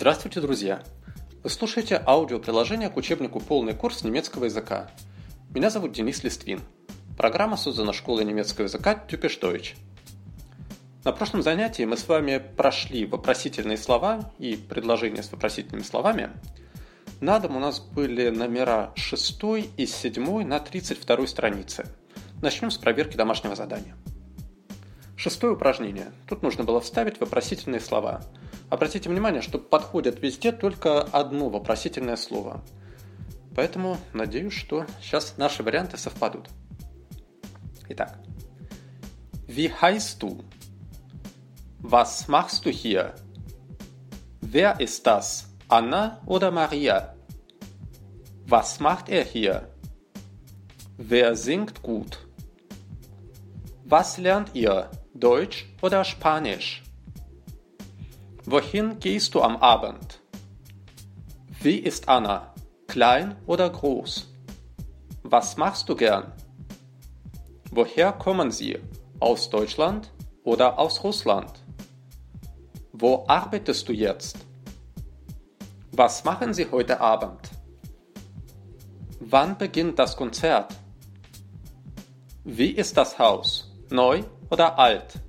Здравствуйте, друзья! Вы слушаете аудиоприложение к учебнику «Полный курс немецкого языка». Меня зовут Денис Листвин. Программа создана школой немецкого языка Тюпеш Deutsch. На прошлом занятии мы с вами прошли вопросительные слова и предложения с вопросительными словами. На дом у нас были номера 6 и 7 на 32 странице. Начнем с проверки домашнего задания. Шестое упражнение. Тут нужно было вставить вопросительные слова – Обратите внимание, что подходит везде только одно вопросительное слово. Поэтому надеюсь, что сейчас наши варианты совпадут. Итак. Wie heißt du? Was machst du hier? Wer ist das? Anna oder Maria? Was macht er hier? Wer singt gut? Was lernt ihr? Deutsch oder Spanisch? Wohin gehst du am Abend? Wie ist Anna? Klein oder groß? Was machst du gern? Woher kommen Sie? Aus Deutschland oder aus Russland? Wo arbeitest du jetzt? Was machen Sie heute Abend? Wann beginnt das Konzert? Wie ist das Haus? Neu oder alt?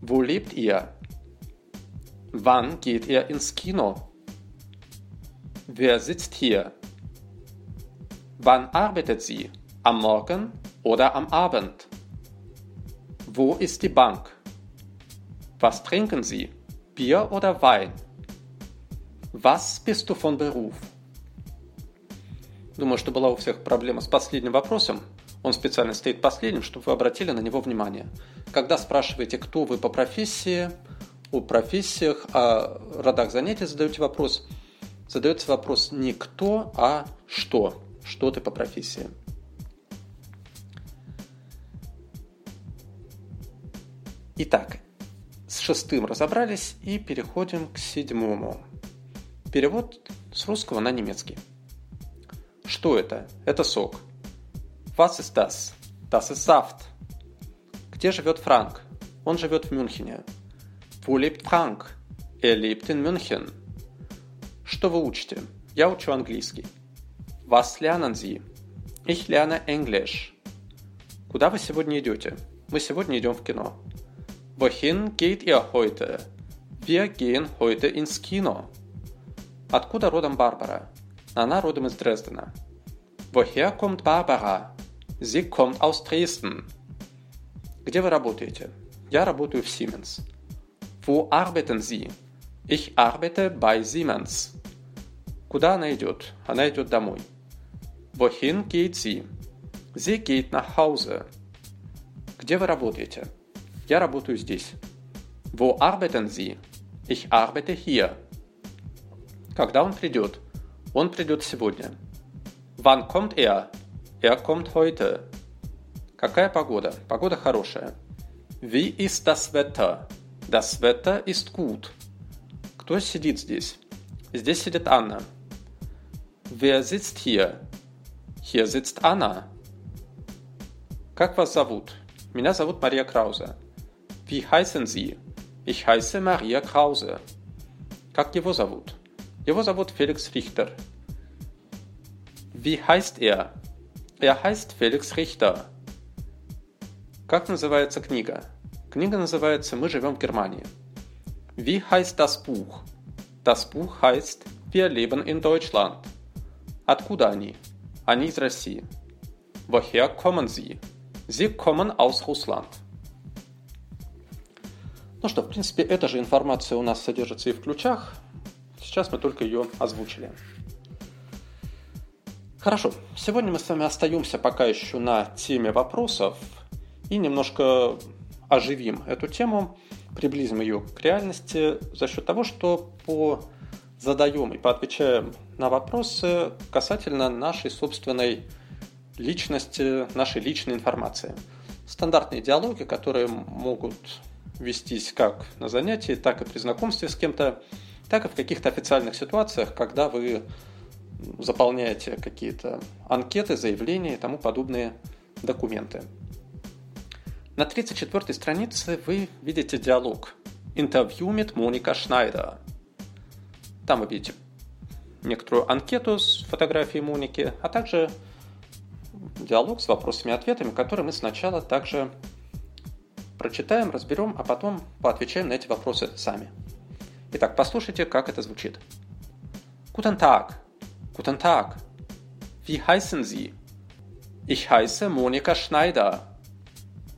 Wo lebt ihr? Wann geht ihr ins Kino? Wer sitzt hier? Wann arbeitet sie? Am Morgen oder am Abend? Wo ist die Bank? Was trinken Sie? Bier oder Wein? Was bist du von Beruf? Думаю, что была у всех проблема с последним вопросом. Он специально стоит последним, чтобы вы обратили на него внимание. Когда спрашиваете, кто вы по профессии, о профессиях, о родах занятий задаете вопрос, задается вопрос не кто, а что. Что ты по профессии. Итак, с шестым разобрались и переходим к седьмому. Перевод с русского на немецкий. Что это? Это сок. Was ist das? Das ist Saft. Где живет Франк? Он живет в Мюнхене. Wo lebt Frank? Er lebt in München. Что вы учите? Я учу английский. Was lernen Sie? Ich lerne Englisch. Куда вы сегодня идете? Мы сегодня идем в кино. Wohin geht ihr heute? Wir gehen heute ins Kino. Откуда родом Барбара? Она родом из Дрездена. Woher kommt Barbara? Sie kommt aus Dresden. Где вы работаете? Я работаю в Siemens. Wo arbeiten Sie? Ich arbeite bei Siemens. Куда она идет? Она идет домой. Wohin geht sie? Sie geht nach Hause. Где вы работаете? Я работаю здесь. Wo arbeiten Sie? Ich arbeite hier. Когда он придет? Он придет сегодня. Wann kommt er? Er kommt heute. Какая погода? Погода хорошая. Wie ist das Wetter? Das Wetter ist gut. Кто сидит здесь? Здесь сидит Анна. Wer sitzt hier? Hier sitzt Anna. Как вас зовут? Меня зовут Мария Краузе. Wie heißen Sie? Ich heiße Maria Krause. Как его зовут? Его зовут Felix Richter. Wie heißt er? Er heißt Felix Richter. Как называется книга? Книга называется «Мы живем в Германии». Wie heißt das Buch? Das Buch heißt Wir leben in Deutschland. Откуда они? Они из России. Woher kommen sie? Sie kommen aus Russland. Ну что, в принципе, эта же информация у нас содержится и в ключах. Сейчас мы только ее озвучили. Хорошо, сегодня мы с вами остаемся пока еще на теме вопросов и немножко оживим эту тему, приблизим ее к реальности за счет того, что по задаем и поотвечаем на вопросы касательно нашей собственной личности, нашей личной информации. Стандартные диалоги, которые могут вестись как на занятии, так и при знакомстве с кем-то, так и в каких-то официальных ситуациях, когда вы заполняете какие-то анкеты, заявления и тому подобные документы. На 34 странице вы видите диалог. Интервью mit Моника Шнайдер. Там вы видите некоторую анкету с фотографией Моники, а также диалог с вопросами и ответами, который мы сначала также прочитаем, разберем, а потом поотвечаем на эти вопросы сами. Итак, послушайте, как это звучит. Guten Tag. Guten Tag. Wie heißen Sie? Ich heiße Monika Schneider.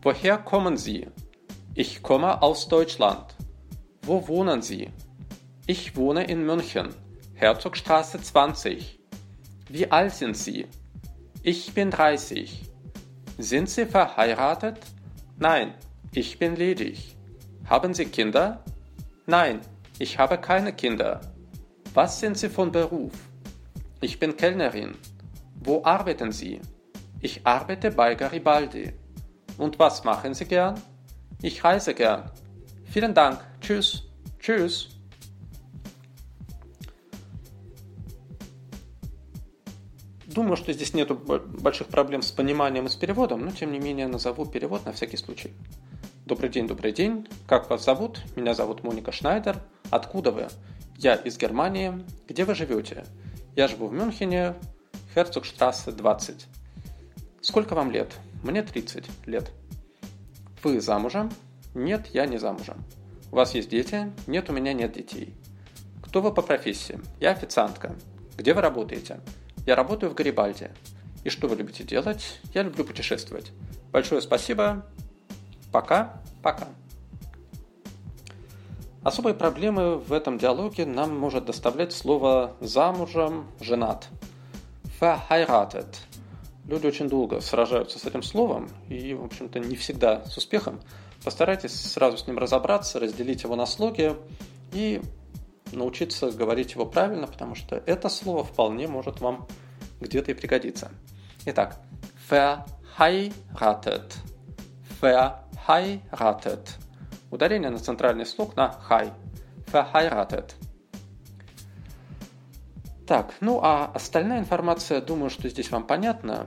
Woher kommen Sie? Ich komme aus Deutschland. Wo wohnen Sie? Ich wohne in München. Herzogstraße 20. Wie alt sind Sie? Ich bin 30. Sind Sie verheiratet? Nein, ich bin ledig. Haben Sie Kinder? Nein, ich habe keine Kinder. Was sind Sie von Beruf? Ich bin Kellnerin. Wo arbeiten Sie? Ich arbeite bei Garibaldi. Und was machen Sie gern? Ich reise gern. Vielen Dank. Tschüss. Tschüss. Думаю, что здесь нет больших проблем с пониманием и с переводом, но тем не менее назову перевод на всякий случай. Добрый день, добрый день. Как вас зовут? Меня зовут Моника Шнайдер. Откуда вы? Я из Германии. Где вы живете? Я живу в Мюнхене, Херцогштрассе 20. Сколько вам лет? Мне 30 лет. Вы замужем? Нет, я не замужем. У вас есть дети? Нет, у меня нет детей. Кто вы по профессии? Я официантка. Где вы работаете? Я работаю в Гарибальде. И что вы любите делать? Я люблю путешествовать. Большое спасибо. Пока. Пока. Особые проблемы в этом диалоге нам может доставлять слово «замужем», «женат». «Verheiratet». Люди очень долго сражаются с этим словом, и, в общем-то, не всегда с успехом. Постарайтесь сразу с ним разобраться, разделить его на слоги и научиться говорить его правильно, потому что это слово вполне может вам где-то и пригодиться. Итак, verheiratet. Verheiratet. Ударение на центральный слог на хай. Verheiratet. Так, ну а остальная информация, думаю, что здесь вам понятна.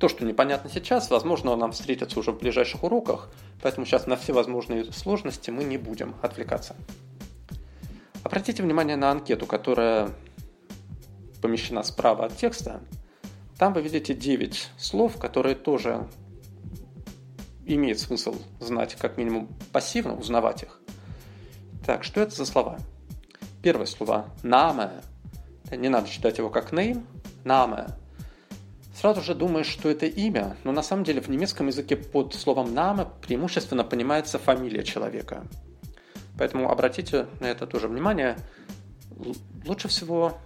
То, что непонятно сейчас, возможно, нам встретится уже в ближайших уроках, поэтому сейчас на все возможные сложности мы не будем отвлекаться. Обратите внимание на анкету, которая помещена справа от текста. Там вы видите 9 слов, которые тоже имеет смысл знать, как минимум пассивно, узнавать их. Так, что это за слова? Первое слово «наме». Не надо читать его как name, «наме». Сразу же думаешь, что это имя, но на самом деле в немецком языке под словом «наме» преимущественно понимается фамилия человека – Поэтому обратите на это тоже внимание. Лучше всего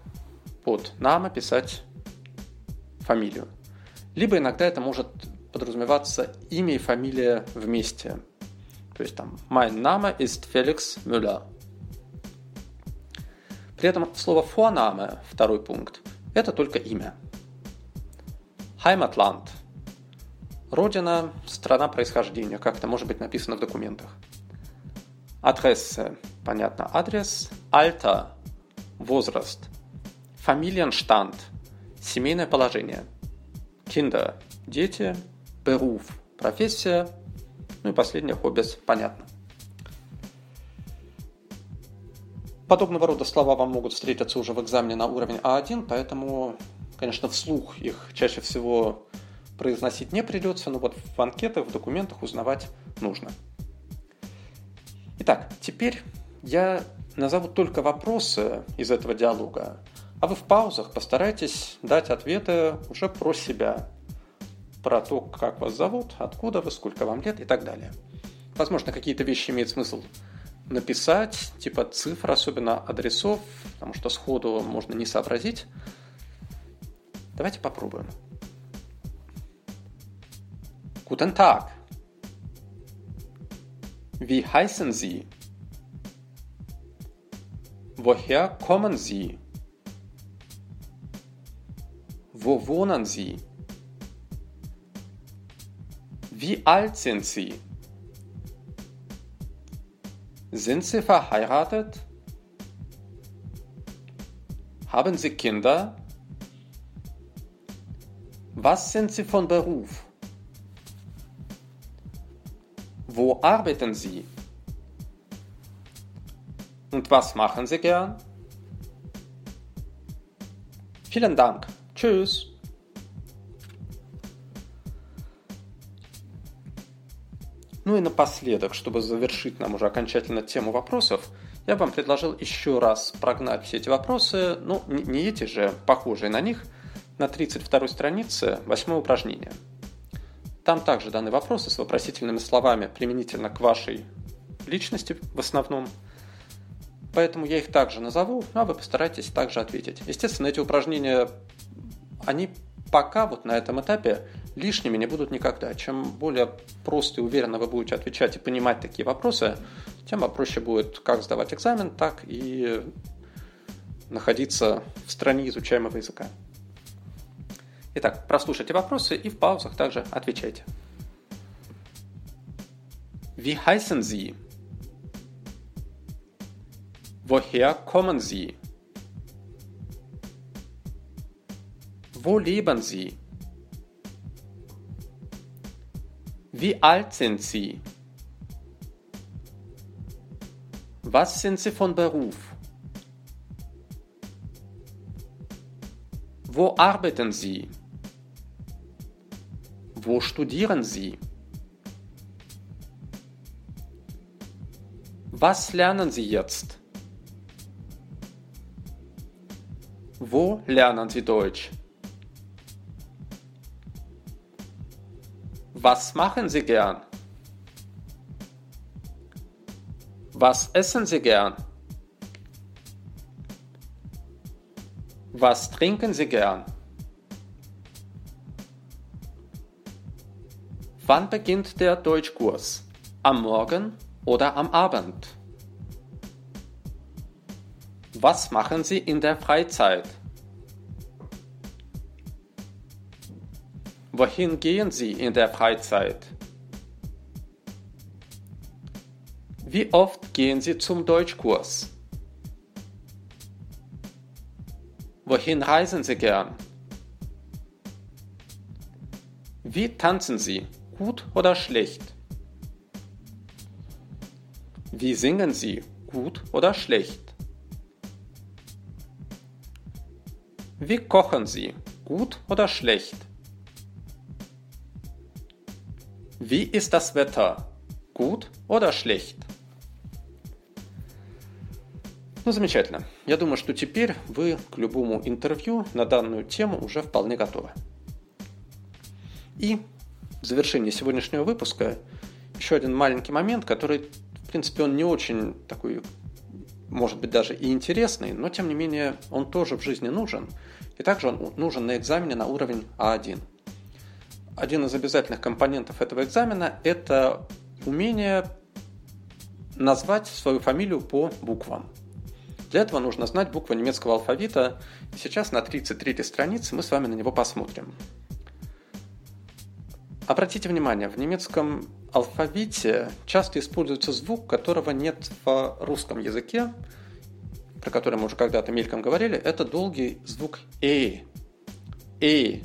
под нама писать фамилию. Либо иногда это может подразумеваться имя и фамилия вместе. То есть там «Mein Name ist Felix Müller». При этом слово «Vorname», второй пункт, это только имя. Heimatland – родина, страна происхождения, как это может быть написано в документах – Адрессе, понятно, адрес, Alter, возраст, Familienstand, семейное положение, Kinder, дети, Beruf, профессия, ну и последнее хобби, понятно. Подобного рода слова вам могут встретиться уже в экзамене на уровень А1, поэтому, конечно, вслух их чаще всего произносить не придется, но вот в анкетах, в документах узнавать нужно. Итак, теперь я назову только вопросы из этого диалога, а вы в паузах постарайтесь дать ответы уже про себя, про то, как вас зовут, откуда вы, сколько вам лет и так далее. Возможно, какие-то вещи имеет смысл написать, типа цифр, особенно адресов, потому что сходу можно не сообразить. Давайте попробуем. Guten Tag. Wie heißen Sie? Woher kommen Sie? Wo wohnen Sie? Wie alt sind Sie? Sind Sie verheiratet? Haben Sie Kinder? Was sind Sie von Beruf? Wo arbeiten Sie? Und was machen Sie gern? Vielen Dank. Tschüss. Ну и напоследок, чтобы завершить нам уже окончательно тему вопросов, я вам предложил еще раз прогнать все эти вопросы, ну, не эти же, похожие на них, на 32 странице, восьмое упражнение. Там также даны вопросы с вопросительными словами применительно к вашей личности в основном. Поэтому я их также назову, ну, а вы постарайтесь также ответить. Естественно, эти упражнения, они пока вот на этом этапе лишними не будут никогда. Чем более просто и уверенно вы будете отвечать и понимать такие вопросы, тем проще будет как сдавать экзамен, так и находиться в стране изучаемого языка. Итак, прослушайте вопросы и в паузах также отвечайте. Wie heißen Sie? Woher kommen Sie? Wo leben Sie? Wie alt sind Sie? Was sind Sie von Beruf? Wo arbeiten Sie? Wo studieren Sie? Was lernen Sie jetzt? Wo lernen Sie Deutsch? Was machen Sie gern? Was essen Sie gern? Was trinken Sie gern? Wann beginnt der Deutschkurs? Am Morgen oder am Abend? Was machen Sie in der Freizeit? Wohin gehen Sie in der Freizeit? Wie oft gehen Sie zum Deutschkurs? Wohin reisen Sie gern? Wie tanzen Sie? Gut oder schlecht? Wie singen Sie? Gut oder schlecht? Wie kochen Sie? Gut oder schlecht? Wie ist das Wetter? Gut oder schlecht? Ну, замечательно. Я думаю, что теперь вы к любому интервью на данную тему уже вполне готовы. И в завершении сегодняшнего выпуска еще один маленький момент, который, в принципе, он не очень такой, может быть, даже и интересный, но, тем не менее, он тоже в жизни нужен. И также он нужен на экзамене на уровень А1 один из обязательных компонентов этого экзамена – это умение назвать свою фамилию по буквам. Для этого нужно знать буквы немецкого алфавита. Сейчас на 33 странице мы с вами на него посмотрим. Обратите внимание, в немецком алфавите часто используется звук, которого нет в русском языке, про который мы уже когда-то мельком говорили. Это долгий звук «э». «э».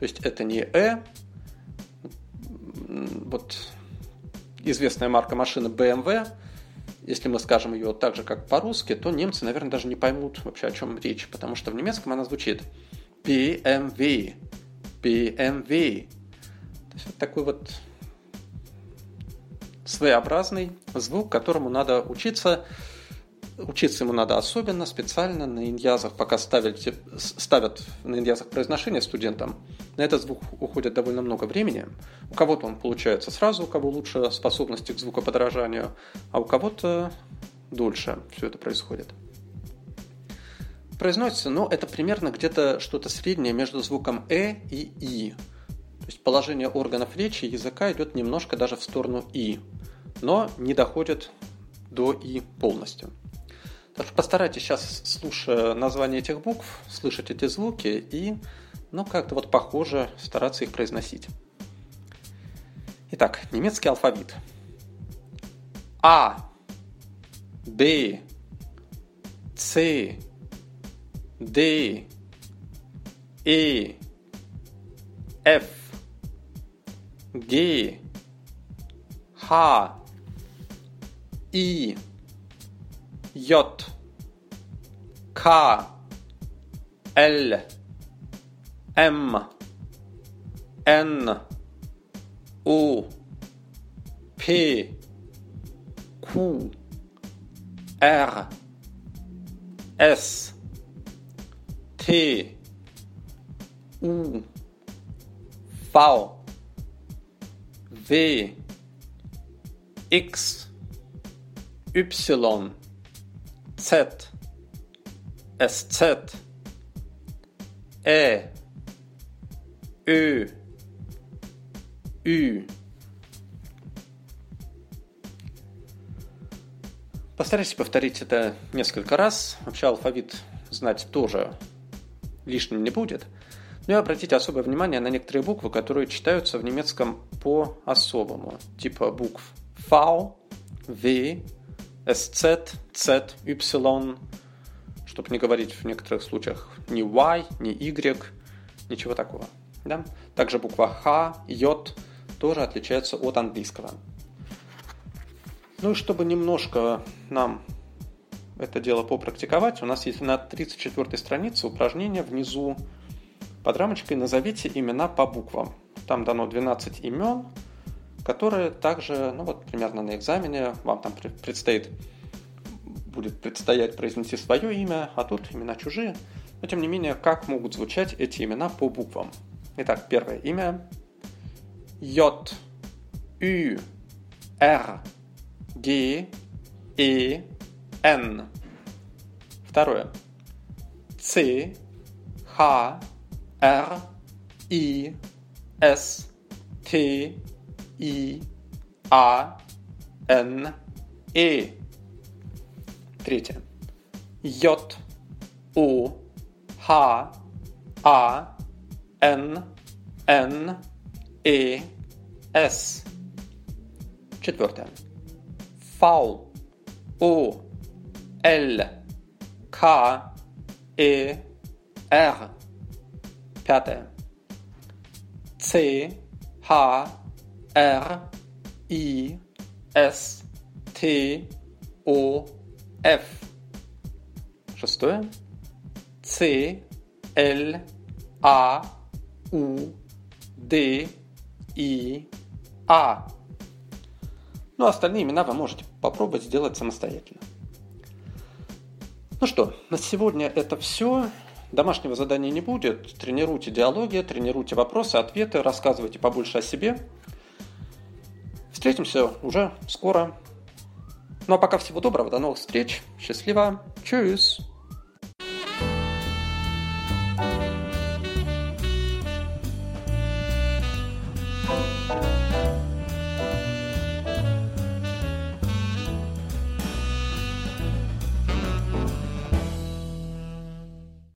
То есть это не «э», вот известная марка машины BMW, если мы скажем ее так же, как по-русски, то немцы, наверное, даже не поймут вообще, о чем речь, потому что в немецком она звучит BMW, BMW. То есть вот такой вот своеобразный звук, которому надо учиться Учиться ему надо особенно, специально на иньязах, пока ставят, ставят на иньязах произношение студентам. На этот звук уходит довольно много времени. У кого-то он получается сразу, у кого лучше способности к звукоподражанию, а у кого-то дольше все это происходит. Произносится, ну, это примерно где-то что-то среднее между звуком «э» и «и». То есть положение органов речи и языка идет немножко даже в сторону «и», но не доходит до «и» полностью. Постарайтесь сейчас, слушая название этих букв, слышать эти звуки и, ну, как-то вот похоже стараться их произносить. Итак, немецкий алфавит. А, Б, С, Д, Э, Ф, Г, Х, И, J, K, L, M, N, O, P, Q, R, S, T, U, V, W, X, Y, Z, SZ, Ä, Ö, Ü. Постарайтесь повторить это несколько раз. Вообще алфавит знать тоже лишним не будет. Но и обратите особое внимание на некоторые буквы, которые читаются в немецком по-особому. Типа букв V, V, SZ, Z, Y, чтобы не говорить в некоторых случаях ни Y, ни Y, ничего такого. Да? Также буква Х, J тоже отличается от английского. Ну и чтобы немножко нам это дело попрактиковать, у нас есть на 34 странице упражнение внизу под рамочкой «Назовите имена по буквам». Там дано 12 имен, которые также, ну вот примерно на экзамене вам там предстоит, будет предстоять произнести свое имя, а тут имена чужие. Но тем не менее, как могут звучать эти имена по буквам? Итак, первое имя J, U, R, G, E, N. Второе. C, H, R, I, S, T, I, A, N, E. Третье. J, O, H, A, N, N, E, S. Четвертое. V, O, L, K, E, R. Пятое. C, H, R, I, S, T, O, F. Шестое. C, L, A, U, D, I, A. Ну, остальные имена вы можете попробовать сделать самостоятельно. Ну что, на сегодня это все. Домашнего задания не будет. Тренируйте диалоги, тренируйте вопросы, ответы, рассказывайте побольше о себе. Встретимся уже скоро. Ну а пока всего доброго, до новых встреч. Счастливо. Чус.